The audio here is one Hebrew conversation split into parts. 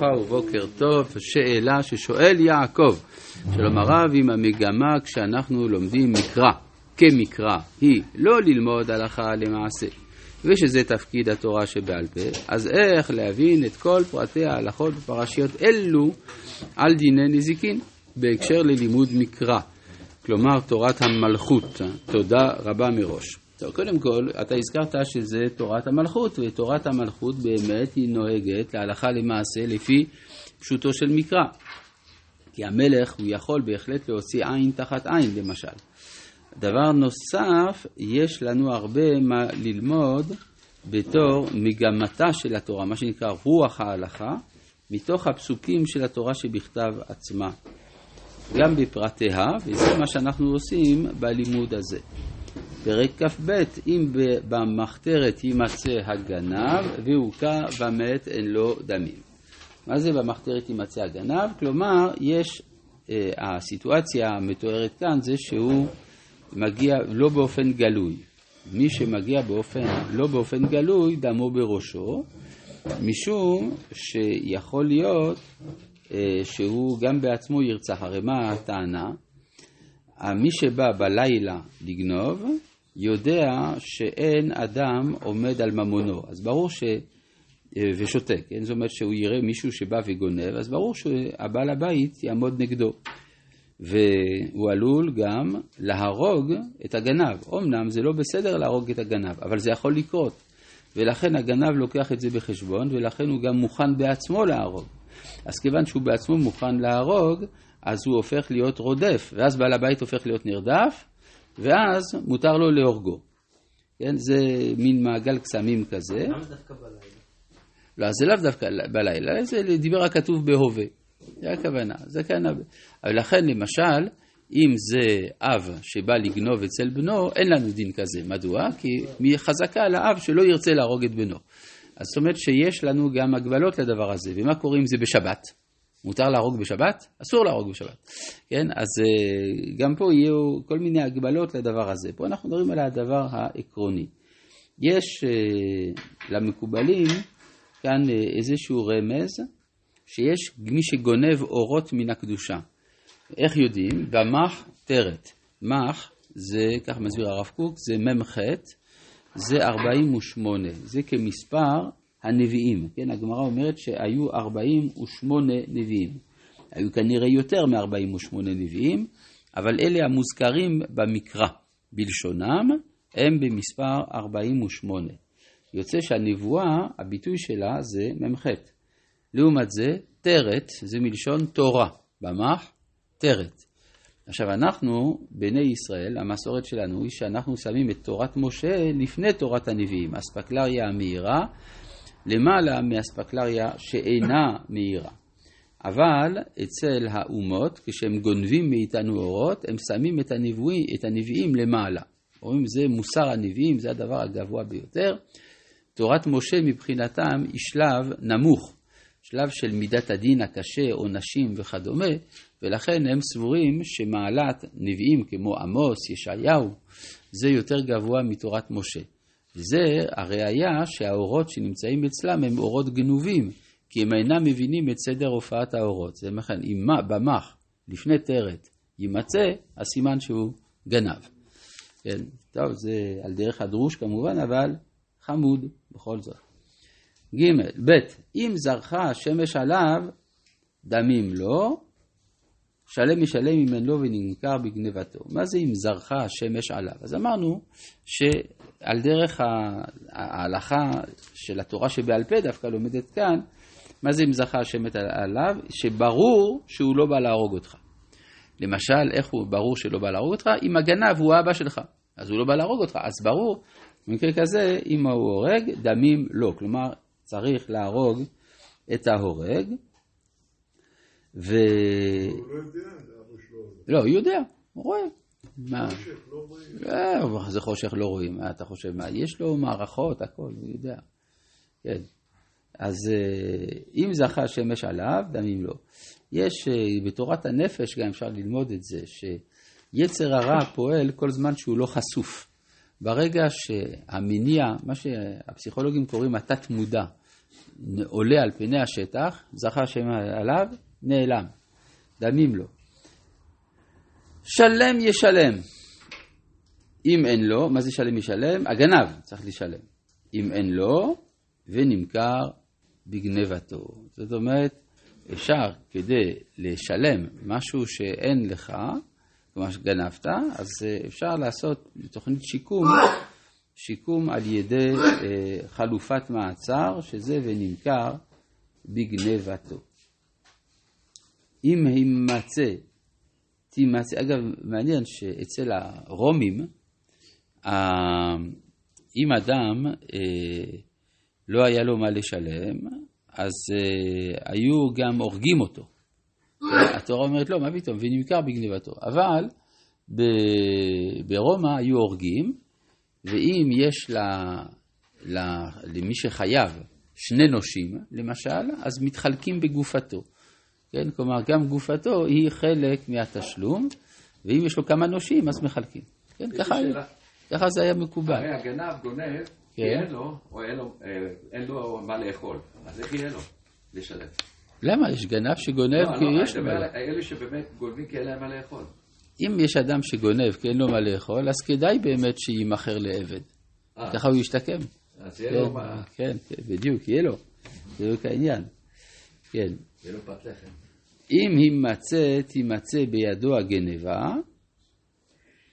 וברכה ובוקר טוב. שאלה ששואל יעקב, שלום הרב, אם המגמה כשאנחנו לומדים מקרא, כמקרא, היא לא ללמוד הלכה למעשה, ושזה תפקיד התורה שבעל פה, אז איך להבין את כל פרטי ההלכות בפרשיות אלו על דיני נזיקין, בהקשר ללימוד מקרא, כלומר תורת המלכות. תודה רבה מראש. טוב, קודם כל, אתה הזכרת שזה תורת המלכות, ותורת המלכות באמת היא נוהגת להלכה למעשה לפי פשוטו של מקרא. כי המלך הוא יכול בהחלט להוציא עין תחת עין, למשל. דבר נוסף, יש לנו הרבה מה ללמוד בתור מגמתה של התורה, מה שנקרא רוח ההלכה, מתוך הפסוקים של התורה שבכתב עצמה. גם בפרטיה, וזה מה שאנחנו עושים בלימוד הזה. פרק כ"ב, אם במחתרת יימצא הגנב והוכה ומת אין לו דמים. מה זה במחתרת יימצא הגנב? כלומר, יש, אה, הסיטואציה המתוארת כאן זה שהוא מגיע לא באופן גלוי. מי שמגיע באופן, לא באופן גלוי, דמו בראשו, משום שיכול להיות אה, שהוא גם בעצמו ירצח. הרי מה הטענה? מי שבא בלילה לגנוב, יודע שאין אדם עומד על ממונו. אז ברור ש... אה, ושותק, כן? זאת אומרת שהוא יראה מישהו שבא וגונב, אז ברור שהבעל הבית יעמוד נגדו. והוא עלול גם להרוג את הגנב. אמנם זה לא בסדר להרוג את הגנב, אבל זה יכול לקרות. ולכן הגנב לוקח את זה בחשבון, ולכן הוא גם מוכן בעצמו להרוג. אז כיוון שהוא בעצמו מוכן להרוג, אז הוא הופך להיות רודף, ואז בעל הבית הופך להיות נרדף, ואז מותר לו להורגו. כן, זה מין מעגל קסמים כזה. למה דווקא בלילה? לא, זה לאו דווקא בלילה, זה דיבר הכתוב בהווה. זה הכוונה, זה כאן. אבל לכן, למשל, אם זה אב שבא לגנוב אצל בנו, אין לנו דין כזה. מדוע? כי חזקה על האב שלא ירצה להרוג את בנו. אז זאת אומרת שיש לנו גם הגבלות לדבר הזה. ומה קורה אם זה בשבת? מותר להרוג בשבת? אסור להרוג בשבת. כן? אז אה, גם פה יהיו כל מיני הגבלות לדבר הזה. פה אנחנו מדברים על הדבר העקרוני. יש אה, למקובלים כאן אה, איזשהו רמז שיש מי שגונב אורות מן הקדושה. איך יודעים? במח תרת. מח זה, כך מסביר הרב קוק, זה מ"ח, זה 48. זה כמספר הנביאים. כן, הגמרא אומרת שהיו 48 נביאים. היו כנראה יותר מ-48 נביאים, אבל אלה המוזכרים במקרא. בלשונם הם במספר 48. יוצא שהנבואה, הביטוי שלה זה מ"ח. לעומת זה, תרת זה מלשון תורה. במח, תרת. עכשיו אנחנו, בני ישראל, המסורת שלנו היא שאנחנו שמים את תורת משה לפני תורת הנביאים, אספקלריה המהירה, למעלה מאספקלריה שאינה מהירה. אבל אצל האומות, כשהם גונבים מאיתנו אורות, הם שמים את, הנבואי, את הנביאים למעלה. אומרים זה מוסר הנביאים, זה הדבר הגבוה ביותר. תורת משה מבחינתם היא שלב נמוך, שלב של מידת הדין הקשה, עונשים וכדומה, ולכן הם סבורים שמעלת נביאים כמו עמוס, ישעיהו, זה יותר גבוה מתורת משה. וזה הראיה שהאורות שנמצאים אצלם הם אורות גנובים, כי הם אינם מבינים את סדר הופעת האורות. זה לכן, אם במח לפני טרת יימצא, הסימן שהוא גנב. כן, טוב, זה על דרך הדרוש כמובן, אבל חמוד בכל זאת. ג', ב', אם זרחה השמש עליו, דמים לו, שלם משלם אם אין לו ונמכר בגנבתו. מה זה אם זרחה השמש עליו? אז אמרנו שעל דרך ההלכה של התורה שבעל פה דווקא לומדת כאן, מה זה אם זרחה השמש עליו? שברור שהוא לא בא להרוג אותך. למשל, איך הוא ברור שלא בא להרוג אותך? אם הגנב הוא האבא שלך, אז הוא לא בא להרוג אותך. אז ברור, במקרה כזה, אם הוא הורג, דמים לא. כלומר, צריך להרוג את ההורג. ו... הוא לא יודע, אבא שלו. לא, הוא יודע, הוא רואה. מה? חושך, לא רואים. אה, זה חושך לא רואים, מה אתה חושב? מה? יש לו מערכות, הכל, הוא יודע. כן. אז אה, אם זכה שמש עליו, דמים לו. יש, אה, בתורת הנפש גם אפשר ללמוד את זה, שיצר הרע פועל כל זמן שהוא לא חשוף. ברגע שהמניע, מה שהפסיכולוגים קוראים התת מודע, עולה על פני השטח, זכה שם עליו, נעלם. דמים לו. שלם ישלם. אם אין לו, מה זה שלם ישלם? הגנב צריך לשלם. אם אין לו, ונמכר בגנבתו. זאת אומרת, אפשר כדי לשלם משהו שאין לך, כלומר שגנבת, אז אה, אפשר לעשות תוכנית שיקום, שיקום על ידי אה, חלופת מעצר, שזה ונמכר בגנבתו. אם יימצא, תימצא, אגב, מעניין שאצל הרומים, אם אדם אה, לא היה לו מה לשלם, אז אה, היו גם הורגים אותו. התורה אומרת לא, מה פתאום, ונמכר בגניבתו. אבל ברומא היו הורגים, ואם יש לה, לה, למי שחייב שני נושים, למשל, אז מתחלקים בגופתו. כן? כלומר, גם גופתו היא חלק מהתשלום, ואם יש לו כמה נושים, אז מחלקים. כן? ככה, ככה זה היה מקובל. הרי הגנב גונב, כן. אין לו, או אין לו, אה, אין לו מה לאכול. אז איך יהיה לו לשלם? למה? יש גנב שגונב לא, כי לא, יש לו מה לאכול. אלה שבאמת גונבים כי אין להם מה לאכול. אם יש אדם שגונב כי אין לו מה לאכול, אז כדאי באמת שיימכר לעבד. אה, ככה הוא ישתקם. אז יהיה כן, לו מה, כן, כן, בדיוק, יהיה לו. זה בדיוק העניין. כן. לו פת לחם. אם יימצא, תימצא בידו הגנבה,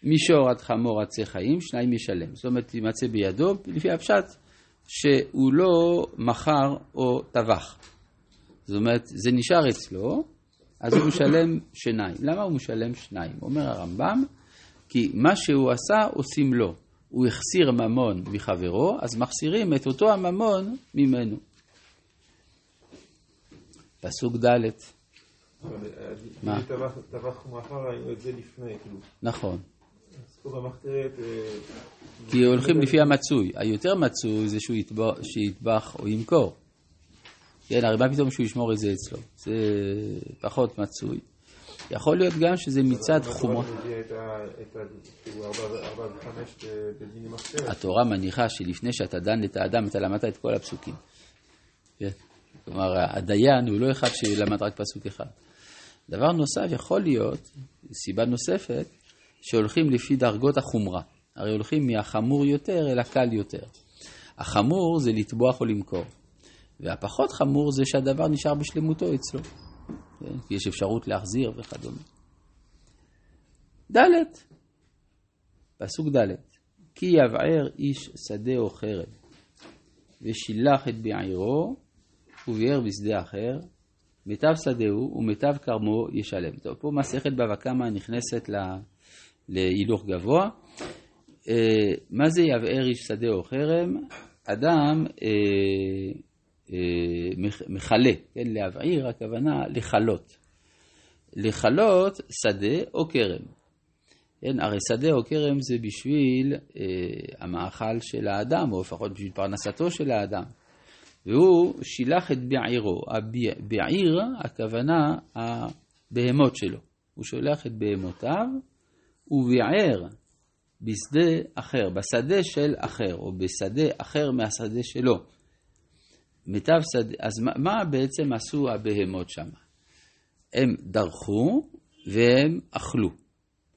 מישור עד חמור עצי חיים, שניים ישלם. זאת אומרת, תימצא בידו, לפי הפשט, שהוא לא מכר או טבח. זאת אומרת, זה נשאר אצלו, אז הוא משלם שניים. למה הוא משלם שניים? אומר הרמב"ם, כי מה שהוא עשה עושים לו. הוא החסיר ממון מחברו, אז מחסירים את אותו הממון ממנו. פסוק ד' אה, מה? אם טבח- מאחר, ראינו את זה לפני, כאילו. נכון. אה, כי הולכים לפי המצוי. היותר מצוי זה שהוא יטבח, או ימכור. כן, הרי מה פתאום שהוא ישמור את זה אצלו? זה פחות מצוי. יכול להיות גם שזה מצד חומרה. כאילו. התורה מניחה שלפני שאתה דן את האדם, אתה למדת את כל הפסוקים. כן? כלומר, הדיין הוא לא אחד שלמד רק פסוק אחד. דבר נוסף, יכול להיות, סיבה נוספת, שהולכים לפי דרגות החומרה. הרי הולכים מהחמור יותר אל הקל יותר. החמור זה לטבוח או למכור, והפחות חמור זה שהדבר נשאר בשלמותו אצלו. כן? כי יש אפשרות להחזיר וכדומה. ד', פסוק ד', כי יבער איש שדה או חרב, ושילח את בעירו, וביער בשדה אחר, מיטב שדהו ומיטב כרמו ישלם. טוב, פה מסכת בבא קמא נכנסת ל- להילוך גבוה. אה, מה זה יבער איש שדה או חרם? אדם אה, אה, מכלה, כן, להבעיר, הכוונה לכלות. לכלות שדה או כרם. כן, הרי שדה או כרם זה בשביל אה, המאכל של האדם, או לפחות בשביל פרנסתו של האדם. והוא שילח את בעירו. בעיר, הכוונה הבהמות שלו. הוא שולח את בהמותיו, וביער בשדה אחר, בשדה של אחר, או בשדה אחר מהשדה שלו. מיטב שדה, אז מה, מה בעצם עשו הבהמות שם? הם דרכו והם אכלו.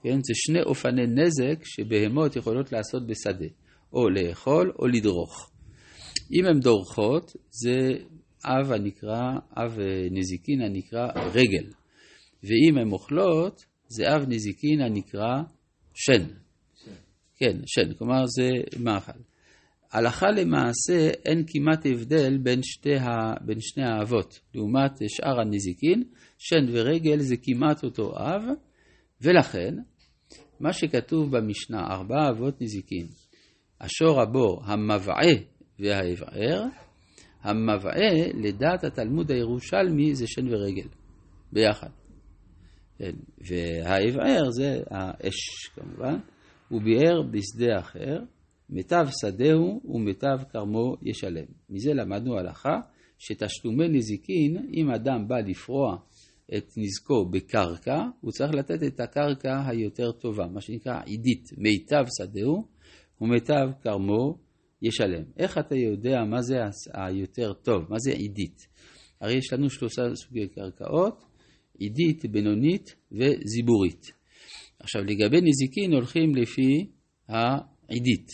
כן? זה שני אופני נזק שבהמות יכולות לעשות בשדה, או לאכול או לדרוך. אם הן דורכות, זה אב הנקרא, אב אה, נזיקין הנקרא רגל. ואם הן אוכלות, זה אב נזיקין הנקרא שן. כן, שן, כלומר זה מאכל. הלכה למעשה אין כמעט הבדל בין, ה, בין שני האבות, לעומת שאר הנזיקין, שן ורגל זה כמעט אותו אב, ולכן מה שכתוב במשנה, ארבעה אבות נזיקין, השור הבור, המבעה והאבער, המבעה לדעת התלמוד הירושלמי זה שן ורגל, ביחד. כן, והאבער זה האש כמובן, הוא ביער בשדה אחר, מיטב שדהו ומיטב כרמו ישלם. מזה למדנו הלכה שתשלומי נזיקין, אם אדם בא לפרוע את נזקו בקרקע, הוא צריך לתת את הקרקע היותר טובה, מה שנקרא עידית, מיטב שדהו ומיטב כרמו ישלם. איך אתה יודע מה זה היותר טוב, מה זה עידית? הרי יש לנו שלושה סוגי קרקעות, עידית, בינונית וזיבורית. עכשיו לגבי נזיקין הולכים לפי העידית,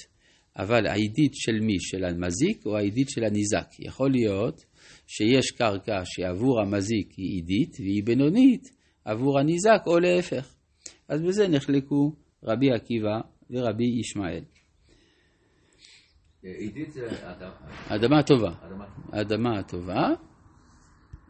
אבל העידית של מי? של המזיק או העידית של הניזק? יכול להיות שיש קרקע שעבור המזיק היא עידית והיא בינונית עבור הניזק או להפך. אז בזה נחלקו רבי עקיבא ורבי ישמעאל. עידית זה אדם. האדמה הטובה. אדמה. הטובה,